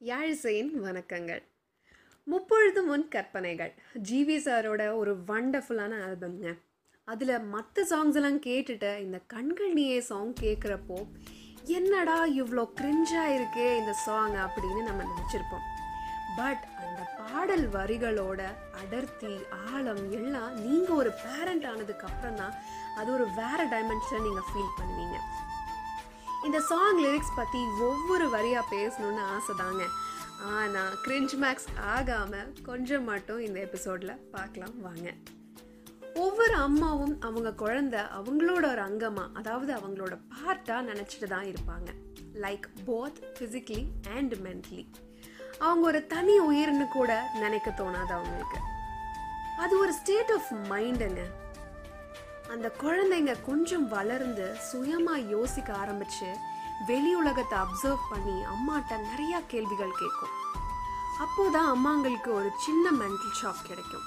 யாழிசையின் வணக்கங்கள். முப்பொழுது முன் கற்பனைகள். ஜிவி சாரோட ஒரு வண்டர்ஃபுல்லான ஆல்பம்ங்க அதில் மற்ற சாங்ஸ் எல்லாம் கேட்டுட்டு இந்த கண்கள் நீயே சாங் கேட்குறப்போ என்னடா இவ்வளோ கிரிஞ்சாக இருக்கே இந்த சாங் அப்படின்னு நம்ம நினச்சிருப்போம். பட் அந்த பாடல் வரிகளோட அடர்த்தி ஆழம் எல்லாம் நீங்கள் ஒரு பேரண்ட் ஆனதுக்கு அப்புறம் தான் அது ஒரு வேற டைமென்ஷன் நீங்கள் ஃபீல் பண்ணுவீங்க. இந்த சாங் லிரிக்ஸ் பற்றி ஒவ்வொரு வரியாக பேசணுன்னு ஆசை தாங்க. ஆனால் கிரிஞ்ச் மேக்ஸ் ஆகாமல் கொஞ்சம் மட்டும் இந்த எபிசோடில் பார்க்கலாம் வாங்க. ஒவ்வொரு அம்மாவும் அவங்க குழந்த அவங்களோட ஒரு அங்கமாக அதாவது அவங்களோட பார்ட்டாக நினச்சிட்டு தான் இருப்பாங்க. Like both physically and mentally அவங்க ஒரு தனி உயிர்னு கூட நினைக்க தோணாது அவங்களுக்கு. அது ஒரு ஸ்டேட் ஆஃப் மைண்டுங்க அந்த குழந்தைங்க கொஞ்சம் வளர்ந்து சுயமாக யோசிக்க ஆரம்பிச்சு வெளி உலகத்தை அப்சர்வ் பண்ணி அம்மாட்ட நிறைய கேள்விகள் கேட்கும். அப்போதான் அம்மாங்களுக்கு ஒரு சின்ன மென்டல் ஷாக் கிடைக்கும்.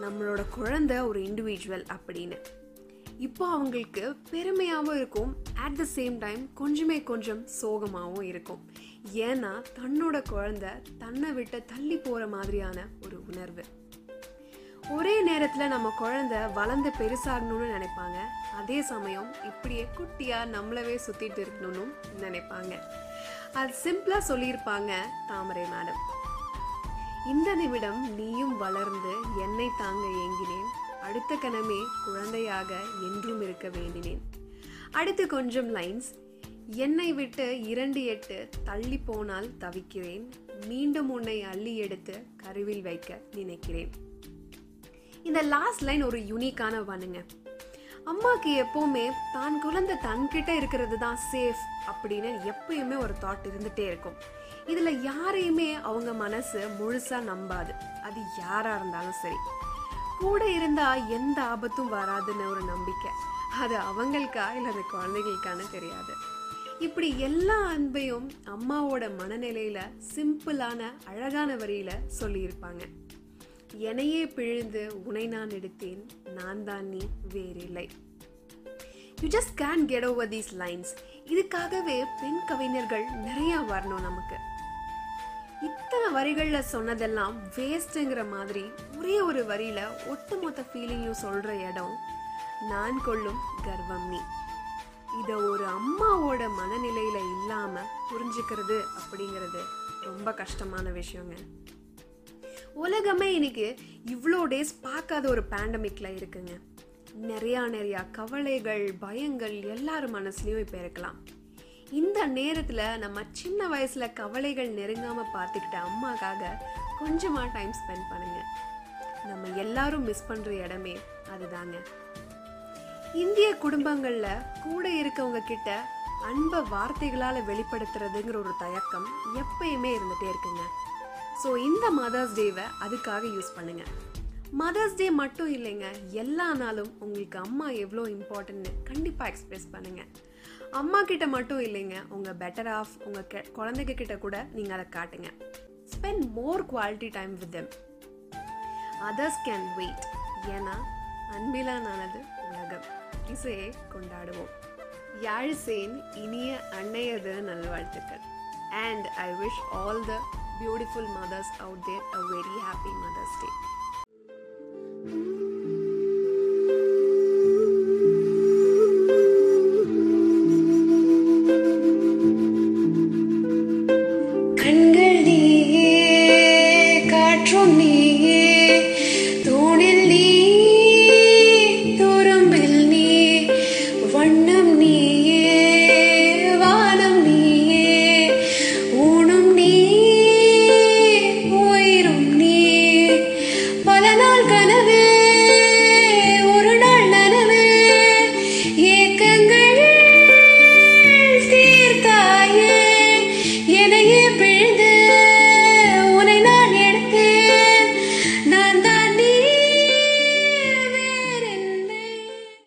நம்மளோட குழந்தை ஒரு இண்டிவிஜுவல் அப்படின்னு. இப்போ அவங்களுக்கு பெருமையாகவும் இருக்கும் அட் த சேம் டைம் கொஞ்சமே கொஞ்சம் சோகமாகவும் இருக்கும். ஏன்னா தன்னோட குழந்தை தன்னை விட்டு தள்ளி போகிற மாதிரியான ஒரு உணர்வு. நேரத்தில் நம்ம குழந்தை வளர்ந்து பெருசாகணும்னு நினைப்பாங்க. அதே சமயம் இப்படியே குட்டியாக நம்மளவே சுற்றிட்டு இருக்கணும்னு நினைப்பாங்க. அது சிம்பிளாக சொல்லியிருப்பாங்க தாமரை மேடம். இந்த நிமிடம் நீயும் வளர்ந்து என்னை தாங்க ஏங்கினேன். அடுத்த கணமே குழந்தையாக என்றும் இருக்க வேண்டினேன். அடுத்து கொஞ்சம் லைன்ஸ். என்னை விட்டு இரண்டு எட்டு தள்ளி போனால் தவிக்கிறேன். மீண்டும் உன்னை அள்ளி எடுத்து கருவில் வைக்க நினைக்கிறேன். இந்த லாஸ்ட் லைன் ஒரு யூனிக்கான பண்ணுங்க அம்மாக்கு எப்போவுமே தான் குழந்தை தன்கிட்ட இருக்கிறது தான் சேஃப் அப்படின்னு எப்பயுமே ஒரு தாட் இருந்துகிட்டே இருக்கும். இதில் யாரையுமே அவங்க மனசு முழுசாக நம்பாது. அது யாராக இருந்தாலும் சரி. கூட இருந்தால் எந்த ஆபத்தும் வராதுன்னு ஒரு நம்பிக்கை. அது அவங்களுக்கா இல்லை அந்த குழந்தைகளுக்கான தெரியாது. இப்படி எல்லா அன்பையும் அம்மாவோட மனநிலையில சிம்பிளான அழகான வரியில சொல்லியிருப்பாங்க. என்னையே பிழிந்து உனை நான் எடுத்தேன் நான் தான் நீ வேறில்லை. You just can get over these lines இதுக்காகவே பெண் கவிஞர்கள் நிறைய வரணும் நமக்கு. இத்தனை வரிகளில் சொன்னதெல்லாம் வேஸ்ட்டுங்கிற மாதிரி ஒரே ஒரு வரியில ஒட்டுமொத்த ஃபீலிங்கும் சொல்கிற இடம் நான் கொள்ளும் கர்வம் நீ. இதை ஒரு அம்மாவோட மனநிலையில் இல்லாமல் புரிஞ்சுக்கிறது அப்படிங்கிறது ரொம்ப கஷ்டமான விஷயங்க. உலகமே இன்னைக்கு இவ்வளோ டேஸ் பார்க்காத ஒரு பேண்டமிக்ல இருக்குங்க. நிறையா நிறையா கவலைகள் பயங்கள் எல்லார் மனசுலையும் இப்போ இருக்கலாம். இந்த நேரத்தில் நம்ம சின்ன வயசில் கவலைகள் நெருங்காமல் பார்த்துக்கிட்ட அம்மாக்காக கொஞ்சமாக டைம் ஸ்பெண்ட் பண்ணுங்க. நம்ம எல்லாரும் மிஸ் பண்ணுற இடமே அதுதாங்க. இந்திய குடும்பங்களில் கூட இருக்கவங்க கிட்ட அன்பை வார்த்தைகளால் வெளிப்படுத்துறதுங்கிற ஒரு தயக்கம் எப்பயுமே இருந்துகிட்டே இருக்குங்க. ஸோ இந்த மதர்ஸ் டேவை அதுக்காக யூஸ் பண்ணுங்க. மதர்ஸ் டே மட்டும் இல்லைங்க எல்லா நாளும் உங்களுக்கு அம்மா எவ்வளோ இம்பார்ட்டன்ட்னு கண்டிப்பாக எக்ஸ்பிரஸ் பண்ணுங்க. அம்மா கிட்ட மட்டும் இல்லைங்க உங்கள் பெட்டர் ஆஃப் உங்கள் கெ குழந்தைங்க கிட்ட கூட நீங்கள் அதை காட்டுங்க. Spend more quality time with them others can wait ஏன்னா அன்பிலானது உலகம். இசையை கொண்டாடுவோம். யாழிசேன் இனிய அன்னையது நல்வாழ்த்துக்கள். And I wish all the beautiful mothers out there a very happy Mother's Day. கனவு